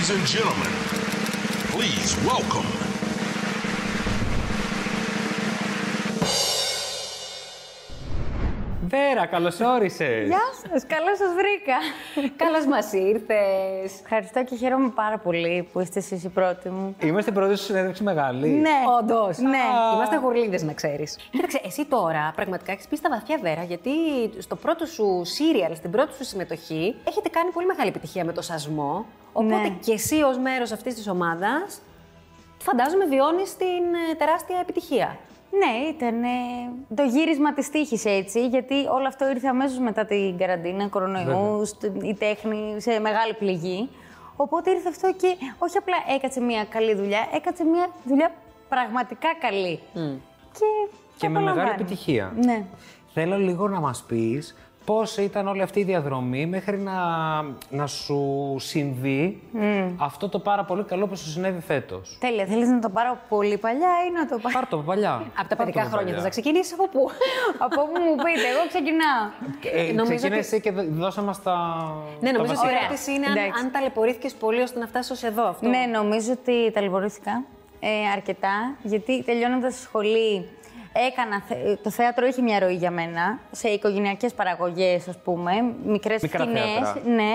Ladies and gentlemen, please welcome Βέρα, καλώς όρισες. Γεια σας, καλώς σας βρήκα. Καλώς μας ήρθες. Ευχαριστώ και χαίρομαι πάρα πολύ που είστε εσείς οι πρώτοι μου. Είμαστε πρώτη σου συνέντευξη μεγάλη. Ναι, Όντως. Ναι. Είμαστε γουρλίδες, να ξέρεις. Κοίταξε, εσύ τώρα πραγματικά έχεις πει στα βαθιά βέρα, γιατί στο πρώτο σου σύριαλ, στην πρώτη σου συμμετοχή, έχετε κάνει πολύ μεγάλη επιτυχία με το σασμό. Οπότε Ναι. και εσύ ως μέρος αυτής της ομάδας, φαντάζομαι βιώνεις την ε, τεράστια επιτυχία. Ναι, ήταν ε, το γύρισμα της τύχης έτσι, γιατί όλο αυτό ήρθε αμέσως μετά την καραντίνα, κορονοϊούς, η τέχνη σε μεγάλη πληγή. Οπότε ήρθε αυτό και όχι απλά έκατσε μια καλή δουλειά, έκατσε μια δουλειά πραγματικά καλή. Και, Και με μεγάλη απολαμβάνει. επιτυχία. Ναι. Θέλω λίγο να μας πεις πώς ήταν όλη αυτή η διαδρομή μέχρι να, να σου συμβεί αυτό το πάρα πολύ καλό που σου συνέβη φέτος. Τέλεια. Θέλεις να το πάρω πολύ παλιά ή να το πάρω. Πάρ' το από παλιά. Από τα Πάρ' το παιδικά από χρόνια παλιά. θα να ξεκινήσει από πού; Από όπου μου πείτε, εγώ ξεκινάω. Ε, Νομίζω ξεκίνα ότι- εσύ και δ- δώσε μας τα ναι, τα νομίζω ότι η βασικά. ερώτηση είναι αν, Εντάξει. αν ταλαιπωρήθηκες πολύ ώστε να φτάσεις ω εδώ. Αυτό. Ναι, νομίζω ότι ταλαιπωρήθηκα ε, αρκετά, γιατί τελειώνοντας τη σχολή έκανα, θε- το θέατρο είχε μια ροή για μένα, σε οικογενειακές παραγωγές, ας πούμε, μικρές Μικρά σκηνές, θέατρα. ναι,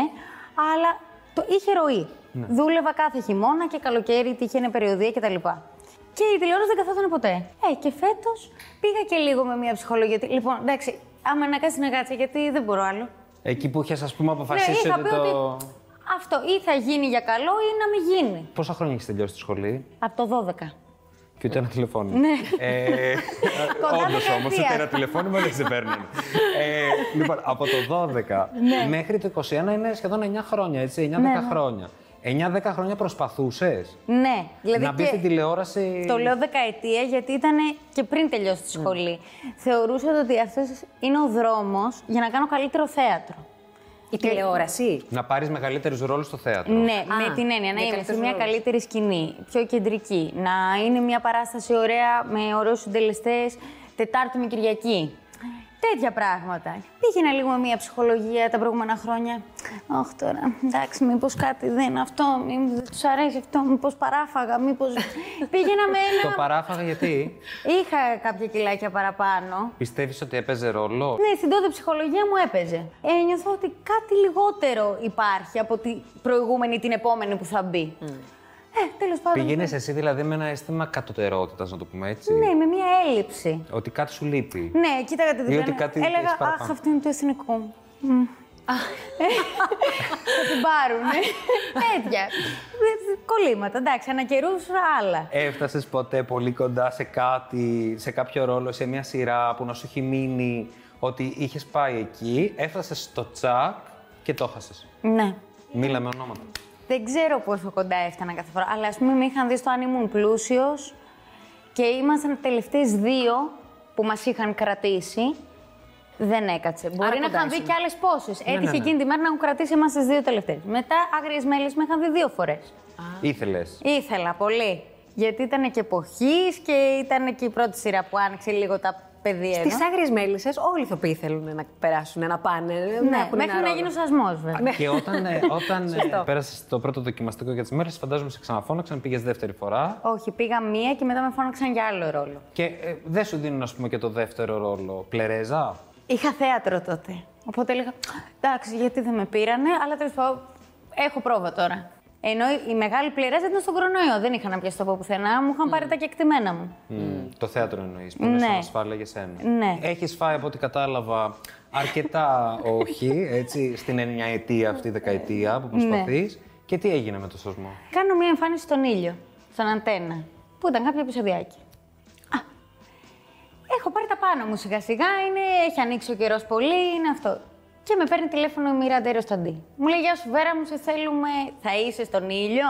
αλλά το είχε ροή. Δούλευα κάθε χειμώνα και καλοκαίρι, τύχαινε περιοδία κτλ. Και η τηλεόραση δεν καθόταν ποτέ. Ε, και φέτος πήγα και λίγο με μια ψυχολογία. Λοιπόν, εντάξει, άμα να κάτσεις να κάτσεις, γιατί δεν μπορώ άλλο. Εκεί που είχες ας πούμε Ναι, αποφασίσει είχα ότι πει το... ότι αυτό ή θα γίνει για καλό ή να μην γίνει. Πόσα χρόνια έχεις τελειώσει τη σχολή; Από το 12. Και ούτε ένα τηλεφώνημα. Ναι. Ε, Κοντά Όντως όμως, δεκαετία. ούτε ένα τηλεφώνημα δεν σε παίρνουν. ε, λοιπόν, από το 12 μέχρι το 21 είναι σχεδόν 9 χρόνια, έτσι. 9-10 Ναι, ναι. χρόνια. 9-10 χρόνια προσπαθούσες Ναι, δηλαδή να μπεις και στην τηλεόραση; το λέω δεκαετία γιατί ήταν και πριν τελειώσει τη σχολή. Θεωρούσα ότι αυτός είναι ο δρόμος για να κάνω καλύτερο θέατρο. Η τηλεόραση. Να πάρεις μεγαλύτερους ρόλους στο θέατρο. Ναι, με την έννοια να για είμαι σε καλύτερους μια ρόλους. καλύτερη σκηνή, πιο κεντρική. Να είναι μια παράσταση ωραία με ωραίους συντελεστές, Τετάρτη με Κυριακή. Τέτοια πράγματα. Πήγαινα λίγο με μια ψυχολογία τα προηγούμενα χρόνια. Αχ τώρα, εντάξει, μήπως κάτι δεν είναι αυτό, μήπως δεν τους αρέσει αυτό, μήπως παράφαγα, μήπως. Πήγαινα με Το ένα. παράφαγα γιατί; Είχα κάποια κιλάκια παραπάνω. πιστεύεις ότι έπαιζε ρόλο; Ναι, στην τότε ψυχολογία μου έπαιζε. Ένιωθα ότι κάτι λιγότερο υπάρχει από την προηγούμενη, την επόμενη που θα μπει. Ε, τέλος πάντων. Πήγαινες εσύ δηλαδή με ένα αίσθημα κατωτερότητας, να το πούμε έτσι; Ναι, με μία έλλειψη. Ότι κάτι σου λείπει. Ναι, κοίταγα τη Ή διπλανή. ότι κάτι Έλεγα, έχεις αχ, παραπάνω». αυτό είναι το εθνικό μου. Μμ. Ε, Θα την πάρουνε. Τέτοια. Ε, Κολλήματα, εντάξει, ανακαιρούσα άλλα. Έφτασες ποτέ πολύ κοντά σε κάτι, σε κάποιο ρόλο, σε μια σειρά που να σου έχει μείνει ότι είχες πάει εκεί, έφτασες στο τσακ και το έχασες; Ναι. Μίλα με ονόματα. Δεν ξέρω πόσο κοντά έφτανα κάθε φορά, αλλά ας πούμε με είχαν δει στο αν ήμουν πλούσιος και ήμασταν οι τελευταίες δύο που μας είχαν κρατήσει. Δεν έκατσε. Μπορεί να κοντά είχαν δει ήσουν. κι άλλες πόσες. Έτυχε ναι, ναι. εκείνη τη μέρα να έχουν κρατήσει εμάς τις δύο τελευταίες. Μετά άγριες μέλες με είχαν δει δύο φορές. Ήθελες. Ήθελα πολύ. Γιατί ήταν και εποχής και ήταν και η πρώτη σειρά που άνοιξε λίγο τα παιδεία. Στις εδώ. άγριες μέλισσες, όλοι οι ηθοποιοί θέλουν να περάσουν, να πάνε. να Ναι, έχουν μέχρι ένα να ρόλο. γίνει ο σασμό, βέβαια. Και όταν, ε, όταν ε, πέρασε το πρώτο δοκιμαστικό για τις μέρες, φαντάζομαι σε ξαναφώναξαν, πήγες δεύτερη φορά. Όχι, πήγα μία και μετά με φώναξαν για άλλο ρόλο. Και ε, δεν σου δίνουν, ας πούμε, και το δεύτερο ρόλο. Πλερέζα; Είχα θέατρο τότε. Οπότε έλεγα, εντάξει, γιατί δεν με πήρανε, αλλά τέλος πάντων έχω πρόβα τώρα. Ενώ η μεγάλη πληρέζα ήταν στον κορονοϊό. Δεν είχα να πιαστώ από πουθενά, μου είχαν πάρει τα κεκτημένα μου. Μμ, Το θέατρο εννοείς, που είναι σαν Ναι. ασφάλεια για σένα. Ναι. Έχεις φάει από ό,τι κατάλαβα αρκετά όχι, έτσι, στην εννιαετία αυτή δεκαετία που προσπαθείς. Ναι. Και τι έγινε με το σωσμό. Κάνω μία εμφάνιση στον ήλιο, στον αντένα, που ήταν κάποιο επεισοδιάκι. Α, έχω πάρει τα πάνω μου σιγά σιγά, είναι, έχει ανοίξει ο καιρός πολύ, είναι αυτό. Και με παίρνει τηλέφωνο η Μιράντα Εροσταντή. Μου λέει: Γεια σου, Βέρα μου, σε θέλουμε. Θα είσαι στον ήλιο;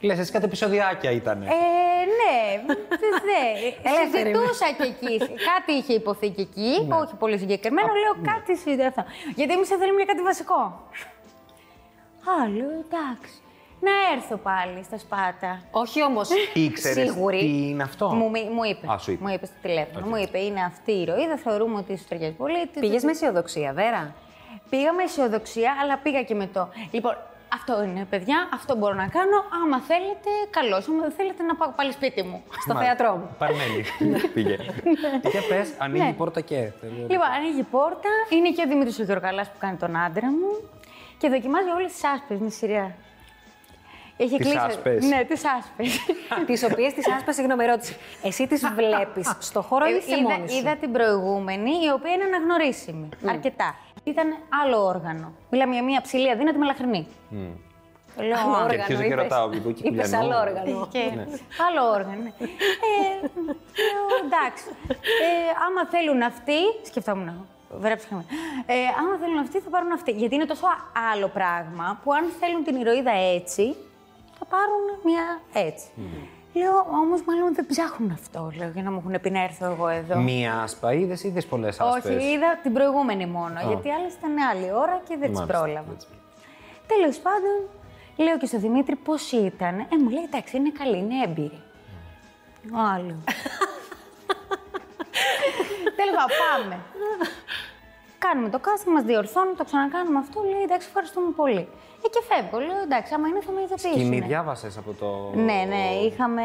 Λες, εσύ κάτι επεισοδιάκια ήταν. Ε, ναι, ναι. Συζητούσα και εκεί. Κάτι είχε υποθεί και εκεί, όχι πολύ συγκεκριμένο. Λέω κάτι συζητά αυτό. Γιατί εμείς θέλουμε για κάτι βασικό. Α, λέω εντάξει. Να έρθω πάλι στα Σπάτα. Όχι όμως. Ήξερες Σίγουρη. τι είναι αυτό; Μου, μι- μου είπε. Α, σου είπε. Μου είπε στο τηλέφωνο. Μου είπε, είναι αυτή η ροή, δεν θεωρούμε ότι σου ταιριάζει πολύ. Τι- Πήγες τι- με αισιοδοξία, Βέρα; Πήγα με αισιοδοξία, αλλά πήγα και με το. Λοιπόν, Αυτό είναι, παιδιά. Αυτό μπορώ να κάνω. Άμα θέλετε, καλώς. Άμα δεν θέλετε, να πάω πάλι σπίτι μου. Στο θέατρό μου. Παρμένει. Πήγε. Για πες, ανοίγει Ναι. η πόρτα και. Λοιπόν, ανοίγει η πόρτα. Είναι και ο Δημήτρης ο Γεωργαλάς που κάνει τον άντρα μου. Και δοκιμάζει όλες τις άσπες με σειρά. Έχει Τις άσπες. Ναι, τις άσπες. τις οποίες τις άσπα, συγγνώμη, ερώτηση. Εσύ τις βλέπεις στο χώρο ή είσαι Ε, είδα, μόνη σου; είδα την προηγούμενη, η οποία είναι αναγνωρίσιμη. Αρκετά. Ήταν άλλο όργανο. Μιλάμε για μια ψηλή αδύνατη μελαχρινή. Λέω, Άλλο «Α, Και αρχίζω και ρωτάω, μήπω Είπες κυκλιανό. άλλο όργανο. Και άλλο όργανο. ναι. ε, λέω, εντάξει. Ε, άμα θέλουν αυτοί. Σκεφτόμουν. Βέβαια ψυχαμε. Ε, άμα θέλουν αυτοί, θα πάρουν αυτοί. Γιατί είναι τόσο άλλο πράγμα που αν θέλουν την ηρωίδα έτσι, θα πάρουν μια έτσι. Λέω, όμως, μάλλον δεν ψάχνουν αυτό, λέω, για να μου έχουν πει να έρθω εγώ εδώ. Μία άσπα, είδες είδε πολλές άσπε. Όχι, είδα την προηγούμενη μόνο. Γιατί άλλες ήταν άλλη ώρα και δεν τις πρόλαβα. Τέλος πάντων, λέω και στο Δημήτρη πώς ήταν. Ε, μου λέει εντάξει, είναι καλή, είναι έμπειρη. Ο άλλο. Τέλος πάντων, πάμε. Κάνουμε το casting, μας διορθώνουν, το ξανακάνουμε αυτό. Λέει εντάξει, ευχαριστούμε πολύ. Ε, και φεύγω. Λέω εντάξει, άμα είναι θα με ειδοποιήσουν. Σκηνή διάβασες από το. Ναι, ναι, είχαμε,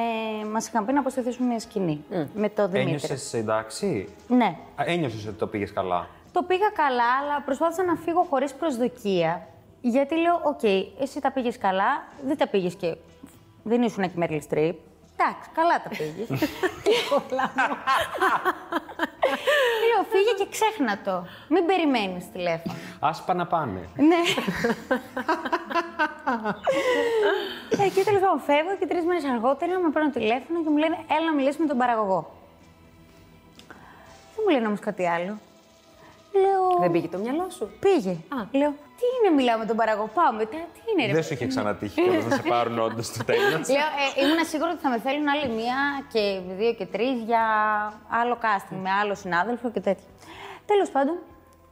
μας είχαν πει να αποστηθίσουμε μια σκηνή με το Δημήτρη. Ένιωσες εντάξει; Ναι. Ένιωσες ότι το πήγες καλά; Το πήγα καλά, αλλά προσπάθησα να φύγω χωρίς προσδοκία. Γιατί λέω, οκ, εσύ τα πήγες καλά, δεν τα πήγες και δεν ήσουν και Μέρλι Στριπ. Εντάξει, καλά τα πήγες. λέω, φύγε και ξέχνα το. Μην περιμένεις τηλέφωνο. Άσ' τα να πάνε. ναι. ε, και τέλος πάντων φεύγω και τρεις μέρες αργότερα με παίρνουν τηλέφωνο και μου λένε, έλα να μιλήσουμε με τον παραγωγό. Δεν μου λένε όμως κάτι άλλο. Λέω, Δεν πήγε το μυαλό σου; Πήγε. Λέω, τι είναι, μιλάω με τον παραγωγό; Πάω μετά, τι είναι, ρε. Δεν σου είχε ξανατύχει κιόλας να σε πάρουν όντως στο τέλος. Λέω, ε, ήμουν σίγουρη ότι θα με θέλουν άλλη μία και δύο και τρεις για άλλο casting με άλλο συνάδελφο και τέτοια. Τέλος πάντων,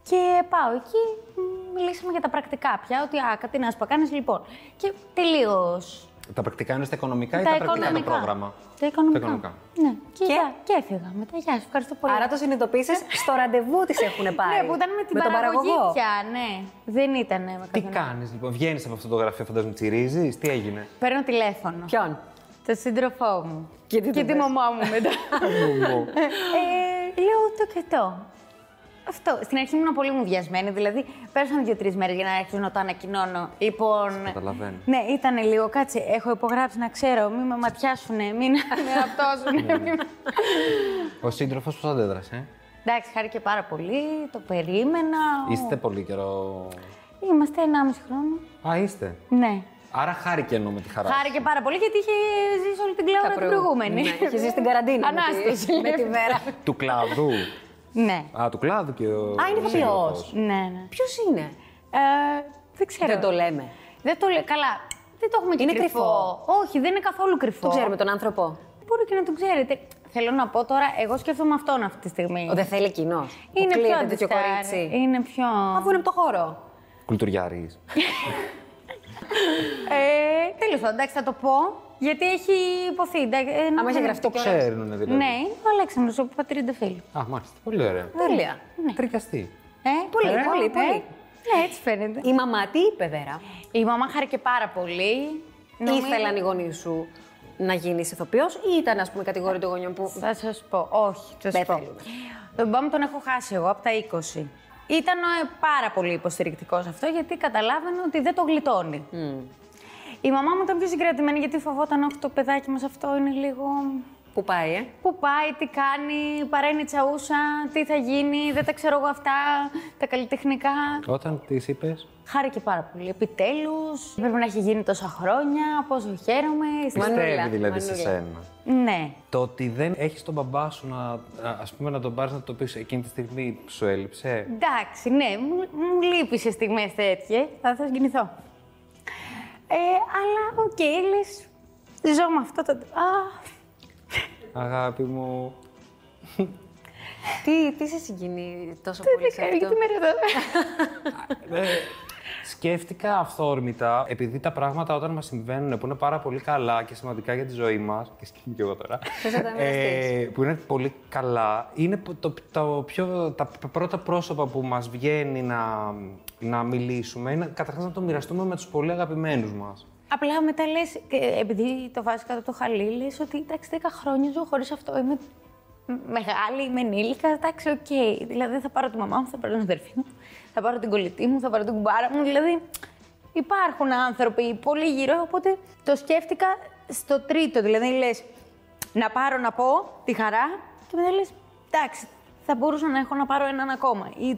και πάω εκεί, μ, μιλήσαμε για τα πρακτικά πια, ότι α, κάτι να σπα κάνεις, λοιπόν. Και τελείως. Τα πρακτικά είναι στα οικονομικά ή τα, πρακτικά το πρόγραμμα; Τα οικονομικά. Τα οικονομικά. Ναι, και, Και; γεια, και έφυγα μετά. Γεια σα, ευχαριστώ πολύ. Άρα το συνειδητοποίησες στο ραντεβού τη έχουν πάρει. Ναι, που ήταν με την τον παραγωγή παραγωγό. πια, ναι. Δεν ήταν με Τι κάποιον κάνεις λοιπόν, βγαίνεις από αυτό το γραφείο, φαντάζομαι τσιρίζεις, τι έγινε; Παίρνω τηλέφωνο. Ποιον; Το σύντροφό μου. Και τι του τη πες; μαμά μου μετά. ε, λέω το και το. Αυτό. Στην αρχή ήμουν πολύ μου βιασμένη. Δηλαδή, πέρασαν δύο-τρεις μέρες για να αρχίσω να το ανακοινώνω. Λοιπόν. Καταλαβαίνω. Ναι, ήταν λίγο. Κάτσε, έχω υπογράψει να ξέρω. Μην με ματιάσουνε, μην με ραπτώσουνε. μην με- Ο σύντροφος πώς αντέδρασε; ε; Εντάξει, χάρηκε πάρα πολύ. Το περίμενα. Είστε πολύ καιρό; Είμαστε 1,5 χρόνο. Α, είστε. Ναι. Άρα χάρηκε εννοώ με τη χαρά. σου. Χάρηκε πάρα πολύ γιατί είχε ζήσει όλη την κλάουρα Τα την προηγου- προηγούμενη. Ναι, είχε ζήσει την καραντίνα με τη- Ανάσταση. με τη Βέρα. Του κλάδου. Ναι. Α, του κλάδου και ο. Α, είναι ο ηθοποιός. σύντροφος. Ναι, ναι. Ποιος είναι; Ε, δεν ξέρω. Δεν το λέμε. Δεν το λέω. Καλά. Δεν το έχουμε και Είναι κρυφό. κρυφό. Όχι, δεν είναι καθόλου κρυφό. Το ξέρουμε τον άνθρωπο. Μπορεί και να τον ξέρετε. Θέλω να πω τώρα, εγώ σκέφτομαι αυτόν αυτή τη στιγμή. Ο, δεν θέλει εκείνο. είναι πιο τέτοιο αντιστάρ. κορίτσι. Είναι πιο. Αφού είναι από το χώρο. Κουλτουριάρης. Ε, Τέλος πάντων, εντάξει, θα το πω. Γιατί έχει υποθεί. εντάξει, ε, Άμα έχει δεν- γραφτεί Το κιόλας. ξέρουν δηλαδή. Ναι, είναι ο Αλέξανδρος, ο πατρίντε φίλου. Α, μάλιστα. Πολύ ωραία. Τέλεια. Τρικαστή. Ε, Πολύ, ε, πολύ, ε, πολύ. Ναι, έτσι φαίνεται. Η μαμά τι είπε, Βέρα; Η μαμά χάρηκε πάρα πολύ. Νομίζω- Ήθελαν οι γονείς σου να γίνεις ηθοποιός ή ήταν, ας πούμε, κατηγορία των γονιών που. Θα σας πω, όχι, θα Δεν σα πω. θέλουμε. Τον μπαμ τον έχω χάσει εγώ από τα 20. Ήταν ε, πάρα πολύ υποστηρικτικός αυτό γιατί καταλάβαινε ότι δεν το γλιτώνει. Η μαμά μου ήταν πιο συγκρατημένη γιατί φοβόταν όχι το παιδάκι μας αυτό είναι λίγο... Πού πάει, ε; Πού πάει, τι κάνει, παρένει τσαούσα, τι θα γίνει, δεν τα ξέρω εγώ αυτά, τα καλλιτεχνικά. Όταν τη είπες; Χάρηκε πάρα πολύ. Επιτέλους, πρέπει να έχει γίνει τόσα χρόνια, πόσο χαίρομαι. Μανούλα, Πιστεύει δηλαδή σε μανούλα. σένα; Ναι. Το ότι δεν έχεις τον μπαμπά σου να, ας πούμε, να τον πάρεις να το πεις εκείνη τη στιγμή σου έλειψε; Εντάξει, ναι, μου, μου λείπεις σε στιγμές τέτοιες, θα, θα συγκινηθώ. Ε, αλλά, οκ, λες, ζω με αυτό το... Α, Αγάπη μου. Τι, τι σε συγκινεί τόσο δεν πολύ σε ξέρω, αυτό; γιατί με ρωτάτε. Ε, σκέφτηκα αυθόρμητα, επειδή τα πράγματα όταν μας συμβαίνουν που είναι πάρα πολύ καλά και σημαντικά για τη ζωή μας, και σκέφτομαι και εγώ τώρα, Θες να τα μοιραστείς; που είναι πολύ καλά, είναι το, το πιο, τα πρώτα πρόσωπα που μας βγαίνει να, να μιλήσουμε είναι καταρχάς να το μοιραστούμε με τους πολύ αγαπημένους μας. Απλά μετά λες, επειδή το βάζεις κάτω από το χαλί, λες ότι εντάξει, 10 χρόνια ζω χωρίς αυτό. Είμαι μεγάλη, είμαι ενήλικα, εντάξει, οκ. Δηλαδή θα πάρω τη μαμά μου, θα πάρω την αδερφή μου, θα πάρω την κολλητή μου, θα πάρω την κουμπάρα μου. Δηλαδή υπάρχουν άνθρωποι πολύ γύρω, οπότε το σκέφτηκα στο τρίτο. Δηλαδή λες, να πάρω να πω τη χαρά και μετά λες, εντάξει, θα μπορούσα να έχω να πάρω έναν ακόμα. Ή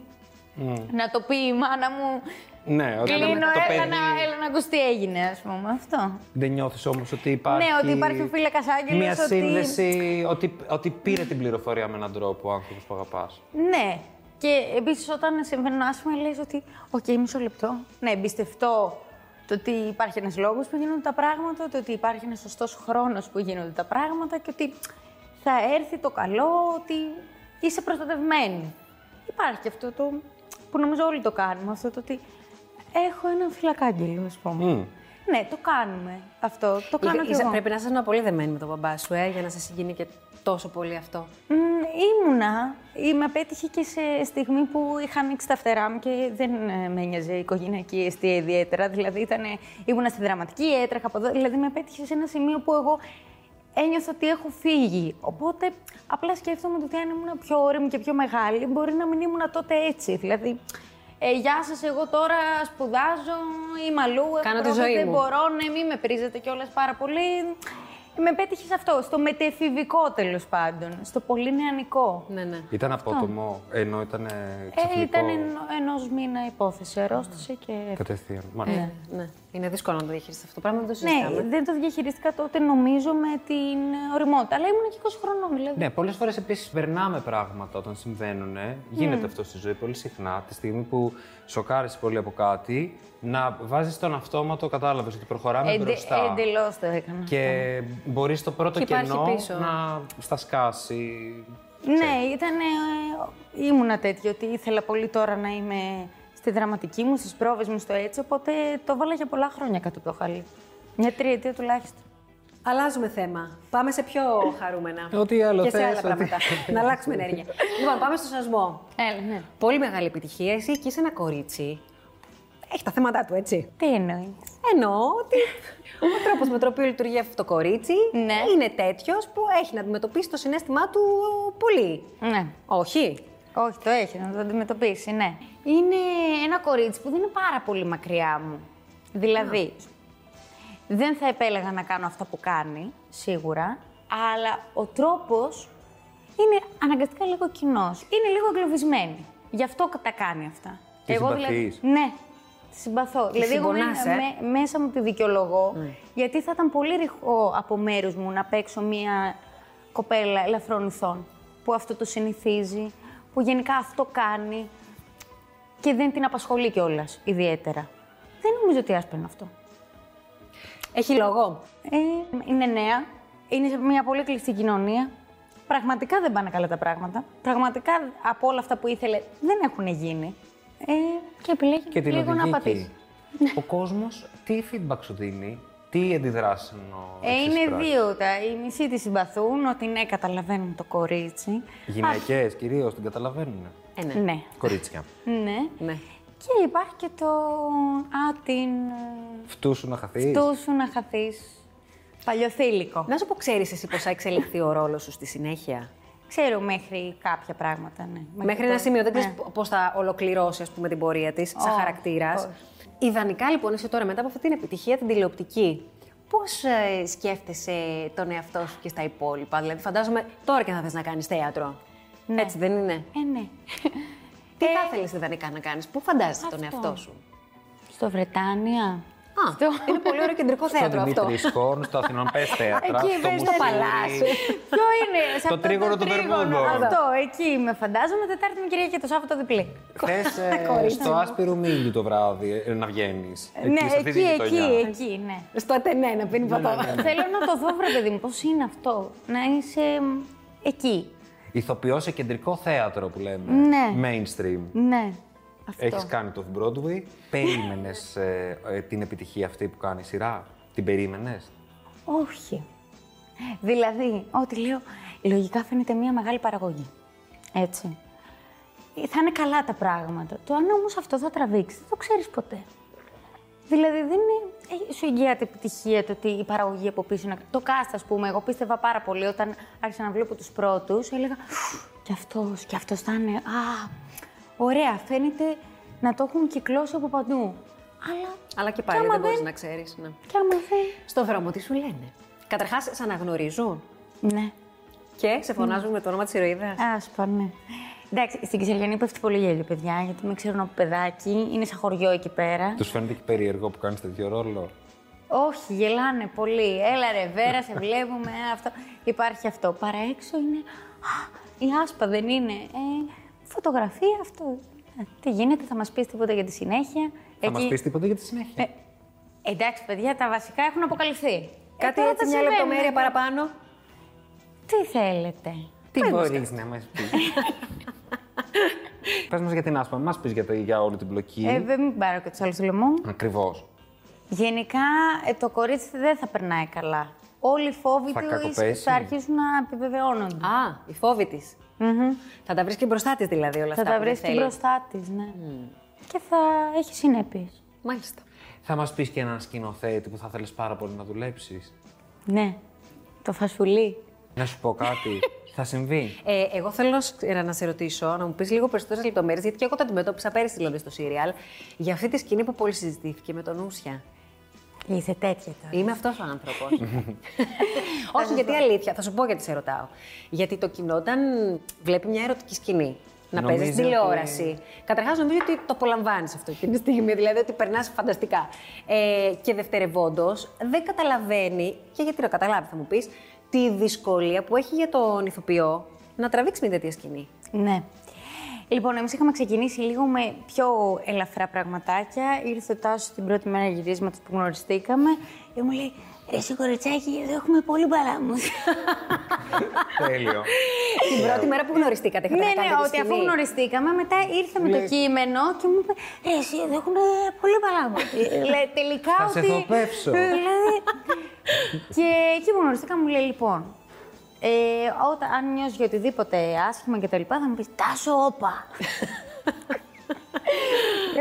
να το πει η μάνα μου, Ναι, όταν κλείνω, το έλα, παιδί... να, έλα να ακούς τι έγινε, ας πούμε, αυτό. Δεν νιώθεις όμως ότι υπάρχει... Ναι, ότι υπάρχει ο φύλακας άγγελος, Μια ότι- σύνδεση, ότι... ότι πήρε την πληροφορία με έναν τρόπο ο άνθρωπος που αγαπάς. Ναι. Και επίσης όταν συμβαίνουν άσχημα, λες ότι, οκ, μισό λεπτό, να εμπιστευτώ το ότι υπάρχει ένας λόγος που γίνονται τα πράγματα, το ότι υπάρχει ένας σωστός χρόνος που γίνονται τα πράγματα και ότι θα έρθει το καλό, ότι είσαι προστατευμένη. Υπάρχει και αυτό το που νομίζω όλοι το κάνουμε, αυτό το ότι έχω έναν φυλακάγγελο, ας πούμε. Μμ. Ναι, το κάνουμε αυτό. Το κάνω Είσαι- και εγώ. Πρέπει να είσαι πολύ δεμένοι με τον μπαμπά σου, ε, για να σε συγκινεί και τόσο πολύ αυτό. Μ, ήμουνα. Ή Με πέτυχε και σε στιγμή που είχα ανοίξει τα φτερά μου και δεν ε, με ένοιαζε η οικογενειακή αιστεία ιδιαίτερα. Δηλαδή ήταν, ήμουνα στη δραματική, έτρεχα από εδώ. Δηλαδή με πέτυχε σε ένα σημείο που εγώ ένιωθα ότι έχω φύγει. Οπότε απλά σκέφτομαι ότι αν ήμουν πιο όρημη και πιο μεγάλη, μπορεί να μην ήμουν τότε έτσι. Δηλαδή, ε, γεια σας, εγώ τώρα σπουδάζω, είμαι αλλού, έχω Κάνω τη πρόβλημα, ζωή δεν μου. μπορώ, ναι, μην με πρίζετε κιόλας πάρα πολύ. Με πέτυχες σε αυτό, στο μετεφηβικό τέλος πάντων, στο πολύ νεανικό. Ναι, ναι. Ήταν απότομο, ενώ ήταν Ε, ξαφνικό. ήταν ενός μήνα υπόθεση, αρρώστησε και. Κατευθείαν. Μάλιστα. Ε, ναι. Είναι δύσκολο να το διαχειριστείς αυτό το πράγμα, δεν το Ναι, συζητάμε. δεν το διαχειριστήκα τότε νομίζω με την οριμότητα. Αλλά ήμουν και 20 χρονών, δηλαδή. Ναι, πολλές φορές επίσης περνάμε πράγματα όταν συμβαίνουν. Γίνεται αυτό στη ζωή πολύ συχνά. Τη στιγμή που σοκάρεσαι πολύ από κάτι, να βάζεις τον αυτόματο, κατάλαβες ότι προχωράμε Εντε, μπροστά. Εντελώς το έκανα. Και μπορείς στο πρώτο Και υπάρχει κενό πίσω. να στα σκάσει. Ναι, ήταν. Ε, ήμουνα τέτοιο ότι ήθελα πολύ τώρα να είμαι στη δραματική μου, στις πρόβες μου, στο έτσι. Οπότε το βάλα για πολλά χρόνια κάτω από το χαλί. Μια τριετία τουλάχιστον. Αλλάζουμε θέμα. Πάμε σε πιο χαρούμενα. Ό,τι άλλο Και σε θες, άλλα ό,τι- πράγματα. να αλλάξουμε ενέργεια. λοιπόν, πάμε στο σασμό. Έλα, ναι. Πολύ μεγάλη επιτυχία. Εσύ εκεί είσαι ένα κορίτσι. Έχει τα θέματα του, έτσι. Τι εννοείς; Εννοώ ότι ο τρόπος με τον οποίο λειτουργεί αυτό το κορίτσι Ναι. είναι τέτοιος που έχει να αντιμετωπίσει το συνέστημά του πολύ. Ναι. Όχι. Όχι, το έχει, να το αντιμετωπίσει, ναι. Είναι ένα κορίτσι που δεν είναι πάρα πολύ μακριά μου. Δηλαδή, δεν θα επέλεγα να κάνω αυτά που κάνει, σίγουρα, αλλά ο τρόπος είναι αναγκαστικά λίγο κοινός. Είναι λίγο εγκλωβισμένη. Γι' αυτό τα κάνει αυτά. Τη δηλαδή, συμπαθείς; ναι, τη συμπαθώ. δηλαδή, εγώ με- συμπονάς, ε; με- μέσα μου τη δικαιολογώ, γιατί θα ήταν πολύ ρηχό από μέρους μου να παίξω μία κοπέλα ελαφρών ηθών, που αυτό το συνηθίζει, που γενικά αυτό κάνει και δεν την απασχολεί κιόλας ιδιαίτερα. Δεν νομίζω ότι άσπαινε αυτό. Έχει λόγο. Ε, είναι νέα, είναι σε μια πολύ κλειστή κοινωνία. Πραγματικά δεν πάνε καλά τα πράγματα. Πραγματικά από όλα αυτά που ήθελε δεν έχουν γίνει. Ε, και επιλέγει Και την λίγο να οδηγεί πατήσει. εκεί. Ο κόσμος τι feedback σου δίνει, τι αντιδράσεις Ε, είναι δύο τα. Οι μισοί τη συμπαθούν, ότι ναι, καταλαβαίνουν το κορίτσι. Γυναίκες κυρίως την καταλαβαίνουν. Ε, ναι. Ναι. Κορίτσια. Ναι. ναι. Και υπάρχει και το. Α, την. Φτούς σου να χαθείς. Του σου να χαθείς. Παλιοθήλικο. Να σου πω, ξέρεις εσύ πώς θα εξελιχθεί ο ρόλος σου στη συνέχεια; Ξέρω μέχρι κάποια πράγματα, ναι. Μέχρι το- ένα σημείο, δεν ναι. ξέρει πώς θα ολοκληρώσει ας πούμε, την πορεία της σαν Όχι, χαρακτήρας. όχι. Ιδανικά λοιπόν, εσύ τώρα μετά από αυτή την επιτυχία την τηλεοπτική, πώς σκέφτεσαι τον εαυτό σου και στα υπόλοιπα; Δηλαδή, φαντάζομαι τώρα και θα θες να κάνεις θέατρο. Ναι. Έτσι δεν είναι; Ε, ναι. Τι θα ήθελε ιδανικά να κάνεις, Πού φαντάζεσαι τον αυτό. εαυτό σου; Στο Βρετάνια. Α, είναι πολύ ωραίο κεντρικό Στο θέατρο αυτό. Δημήτρης Σκόρν, στο Αθηνών Πες Θέατρα, Εκεί, στο πες, στο Μουσείο. παλάσι. Ποιο είναι, σε Το αυτό τρίγωνο του τρίγωνο, Βερμούντο. Αυτό, εκεί με φαντάζομαι Τετάρτη με Κυριακή και το Σάββατο διπλή. Θες ε, στο άσπρο μήλι το βράδυ ε, να βγαίνεις. ναι, εκεί, εκεί, εκεί, ναι. Στο Ατενέ να πίνει ποτό. Θέλω να το δω, βρε παιδί μου, πώς είναι αυτό. Να είσαι μ, εκεί. Ηθοποιό σε κεντρικό θέατρο που λέμε. Ναι. Mainstream. Ναι, αυτό. Έχεις κάνει το Broadway. Περίμενες την επιτυχία αυτή που κάνει η σειρά; Την περίμενες; Όχι. Δηλαδή, ό,τι λέω, λογικά φαίνεται μια μεγάλη παραγωγή. Έτσι. θα είναι καλά τα πράγματα. Το αν όμως αυτό θα τραβήξει, δεν το ξέρεις ποτέ. Δηλαδή δεν είναι. ε, Σου εγγυάται επιτυχία το ότι η παραγωγή από πίσω είναι. Το cast, ας πούμε, εγώ πίστευα πάρα πολύ όταν άρχισα να βλέπω τους πρώτους. Έλεγα Κι αυτός, κι αυτός θα είναι. Α, ωραία, φαίνεται να το έχουν κυκλώσει από παντού. Αλλά. Αλλά και πάλι άμα δεν μπορείς δεν- να ξέρεις. Ναι. Κι άμα δεν. Στο δρόμο τι σου λένε; Καταρχάς, σε αναγνωρίζουν Ναι. και σε φωνάζουν με το όνομα της ηρωίδας. Άσπα, ναι. Εντάξει, στην Κυσελιανή πέφτει πολύ γέλιο, παιδιά, γιατί με ξέρουν από παιδάκι. Είναι σαν χωριό εκεί πέρα. Τους φαίνεται και περίεργο που κάνεις τέτοιο ρόλο. Όχι, γελάνε πολύ. Έλα ρε, Βέρα, σε βλέπουμε. Αυτό. Υπάρχει αυτό. Παρά έξω είναι. Α, η άσπα δεν είναι. Ε, φωτογραφία αυτό. Ε, τι γίνεται, θα μας πεις τίποτα για τη συνέχεια. Θα μας πεις τίποτα για τη συνέχεια. Ε, εντάξει, παιδιά, τα βασικά έχουν αποκαλυφθεί. Κάτι Ε, τώρα έτσι, τα μια συμβαίνουν. λεπτομέρεια παραπάνω. Τι θέλετε. Τι μπορείς να μας πεις. Πες μας για την άσπα, μας πεις για, το- για όλη την πλοκή. Ε, δεν μην πάρω και του άλλου στο λαιμό. Ακριβώς. Γενικά ε, το κορίτσι δεν θα περνάει καλά. Όλοι οι φόβοι Θα του κακοπέσει. θα αρχίσουν να επιβεβαιώνονται. Α, η φόβη της. Θα τα βρεις και μπροστά της δηλαδή όλα θα αυτά. τα που δεν βρει και θέλεις. μπροστά της, ναι. Και θα έχει συνέπειες. Μάλιστα. Θα μας πεις και έναν σκηνοθέτη που θα θέλεις πάρα πολύ να δουλέψεις. Ναι. Το φασουλί. Να σου πω κάτι. θα συμβεί. Ε, εγώ θέλω να, σ- ε, να σε ρωτήσω, να μου πεις λίγο περισσότερες λεπτομέρειες, γιατί και εγώ το αντιμετώπισα πέρυσι δηλαδή στο σύριαλ, για αυτή τη σκηνή που πολύ συζητήθηκε με τον Ούσια. Είσαι τέτοια τώρα. Είμαι αυτός ο άνθρωπος. Όχι, γιατί αλήθεια. Θα σου πω γιατί σε ρωτάω. Γιατί το κοινό, όταν βλέπει μια ερωτική σκηνή, να Νομίζει παίζεις στην ότι- τηλεόραση. Καταρχάς, νομίζω ότι το απολαμβάνεις αυτό εκείνη τη στιγμή, δηλαδή ότι περνάς φανταστικά. Ε, και δευτερευόντως, δεν καταλαβαίνει, και γιατί το καταλάβει, θα μου πεις, τη δυσκολία που έχει για τον ηθοποιό να τραβήξει μια τέτοια σκηνή. Ναι. Λοιπόν, εμείς είχαμε ξεκινήσει λίγο με πιο ελαφρά πραγματάκια. Ήρθε ο Τάσος την πρώτη μέρα γυρίσματος που γνωριστήκαμε και μου λέει: Ρε, εσύ κοριτσάκι, εδώ έχουμε πολύ παλάμους. Τέλειο. Την πρώτη μέρα που γνωριστήκατε, είχατε ναι, να ναι, κάνετε τη ότι αφού σκηνή. γνωριστήκαμε, μετά ήρθε με το κείμενο και μου είπε: Ρε, εσύ εδώ έχουν πολύ παλάμους. Λέει, τελικά Θα σε ότι. θοπεύσω. Δηλαδή, και εκεί που γνωριστήκαμε μου λέει: Λοιπόν, ε, όταν, αν νιώσει για οτιδήποτε άσχημα και τα λοιπά, θα μου πεις Τάσο, όπα.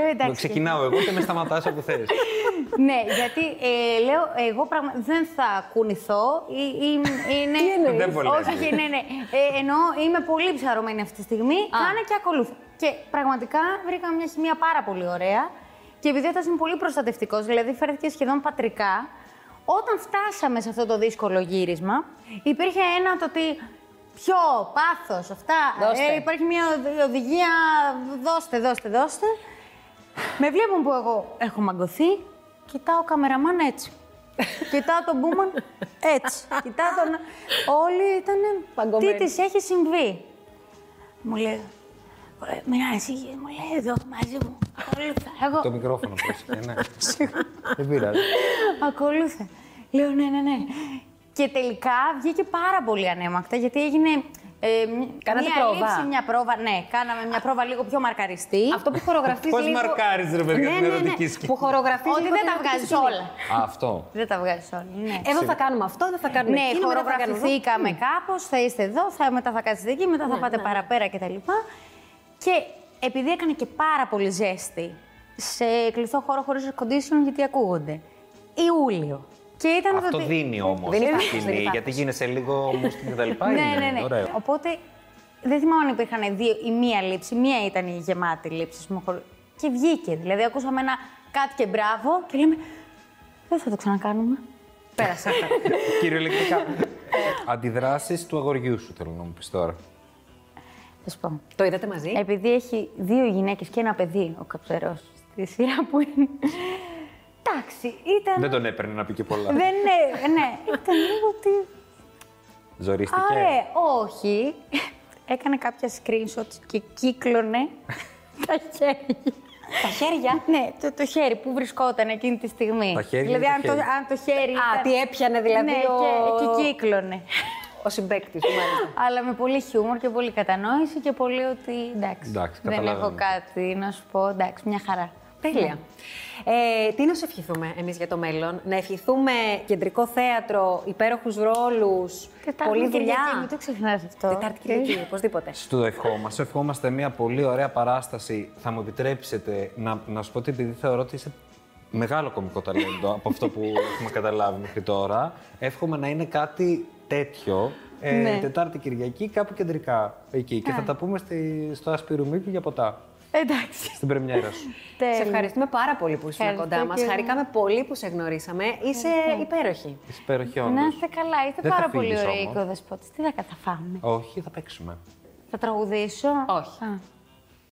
Ε, εντάξει. Ξεκινάω εγώ και με σταματάς όπου θε. Ναι, γιατί ε, λέω, εγώ πραγμα... δεν θα κουνηθώ. Ή, ή, είναι... Τι εννοείς; Δεν βολεύει. Όχι, όχι, ναι, ναι. Ε, εννοώ, είμαι πολύ ψαρωμένη αυτή τη στιγμή. Κάνε και ακολούθα. Και πραγματικά βρήκαμε μια χημεία πάρα πολύ ωραία. Και επειδή ήταν είναι πολύ προστατευτικός, δηλαδή φέρθηκε σχεδόν πατρικά, όταν φτάσαμε σε αυτό το δύσκολο γύρισμα, υπήρχε ένα το ότι πιο πάθος, αυτά. Δώστε. Ε, υπάρχει μια οδη- οδηγία, δώστε, δώστε, δώστε. Με βλέπουν που εγώ έχω μαγκωθεί, κοιτάω καμεραμάν έτσι. κοιτάω τον Μπούμαν έτσι. κοιτάω τον... Όλοι ήταν... Τι Παγκωμένοι. της έχει συμβεί; Μου λέει, «Ε, μην ανησυχείς, μου λέει εδώ μαζί μου. Ακολούθα. Εγώ, Το μικρόφωνο πρόσεχε, ναι. Δεν πειράζει. ακολούθα. Λέω ναι, ναι, ναι. Και τελικά βγήκε πάρα πολύ ανέμακτα γιατί έγινε ε, μ- Κάνατε μια πρόβα. λήψη, μια πρόβα. Ναι, κάναμε μια πρόβα λίγο πιο μαρκαριστή. Αυτό που χορογραφείς. Πώς μαρκάρεις, ρε παιδιά, ναι, την ναι, ναι. ερωτική σκηνή; Που χορογραφείς. Ότι δεν τα βγάζεις όλα. Α, Αυτό. Δεν τα βγάζεις όλα. Ναι. Εδώ θα κάνουμε αυτό, δεν θα κάνουμε Ναι, εκείνο, μετά θα κάνουμε εδώ. χορογραφηθήκαμε κάπως, θα είστε εδώ, θα, μετά θα κάτσετε εκεί, μετά θα πάτε παραπέρα κτλ. Και επειδή έκανε και πάρα πολύ ζέστη σε κλειστό χώρο χωρίς air conditioning, γιατί ακούγονται. Ιούλιο. Και ήταν Αυτό το ότι- δίνει όμως Δεν τη υπάρχει, δεν σκηνή, υπάρχει. γιατί γίνεσαι λίγο μουστική και τα λοιπά. Ναι, είναι ναι, ναι. Ωραίο. Οπότε δεν θυμάμαι αν υπήρχαν δύο ή μία λήψη. Μία ήταν η γεμάτη λήψη. ας πούμε, χωρί- Και βγήκε. Δηλαδή, ακούσαμε ένα κάτι και μπράβο και λέμε. Δεν θα το ξανακάνουμε. Πέρασα. Κυριολεκτικά. Αντιδράσεις του αγοριού σου θέλω να μου πεις τώρα. Θα σου πω. Το είδατε μαζί; Επειδή έχει δύο γυναίκες και ένα παιδί ο καψερός στη σειρά που είναι. Εντάξει, ήταν. Δεν τον έπαιρνε να πει και πολλά. Δεν ναι, ναι. Ήταν λίγο ότι. Ζορίστηκε. Άρε, όχι. Έκανε κάποια screenshots και κύκλωνε τα χέρια. Τα χέρια; Ναι, το, το χέρι που βρισκόταν εκείνη τη στιγμή. Τα χέρια δηλαδή, ή το αν, το, χέρι; αν το χέρι. Α, ήταν- τι έπιανε δηλαδή ναι, ο... και, και κύκλωνε. Ο συμπέκτη του, μάλιστα. Αλλά με πολύ χιούμορ και πολύ κατανόηση και πολύ ότι εντάξει. Εντάξει, δεν καταλαβαίνω. έχω κάτι να σου πω. Εντάξει, μια χαρά. Τέλεια. Ε, τι να σου ευχηθούμε εμείς για το μέλλον, να ευχηθούμε κεντρικό θέατρο, υπέροχους ρόλους, Τετάρτη πολλή δουλειά. Κυριακή, μην το ξεχνάς αυτό. Τετάρτη Κυριακή, οπωσδήποτε. Στο ευχόμαστε. Ευχόμαστε μια πολύ ωραία παράσταση. Θα μου επιτρέψετε να, να σου πω ότι επειδή θεωρώ ότι είσαι μεγάλο κομικό ταλέντο από αυτό που έχουμε καταλάβει μέχρι τώρα, εύχομαι να είναι κάτι τέτοιο. Ε, Ναι. Τετάρτη Κυριακή, κάπου κεντρικά εκεί. Και θα τα πούμε στη, στο Άσπυρου Μήκου για ποτά. Εντάξει. Στην πρεμιέρα σου. Σε Τέλεια. ευχαριστούμε πάρα πολύ που ήσουν Ευχαριστώ κοντά μας. και εγώ. Χαρήκαμε πολύ που σε γνωρίσαμε. Είσαι υπέροχη. Είσαι υπέροχη Να όντως. είστε καλά, είστε Δεν θα πάρα πολύ φύγεις ωραίοι όμως. οικοδεσπότες. Τι θα, θα φάμε. Όχι, θα παίξουμε. Θα τραγουδήσω; Όχι. Α.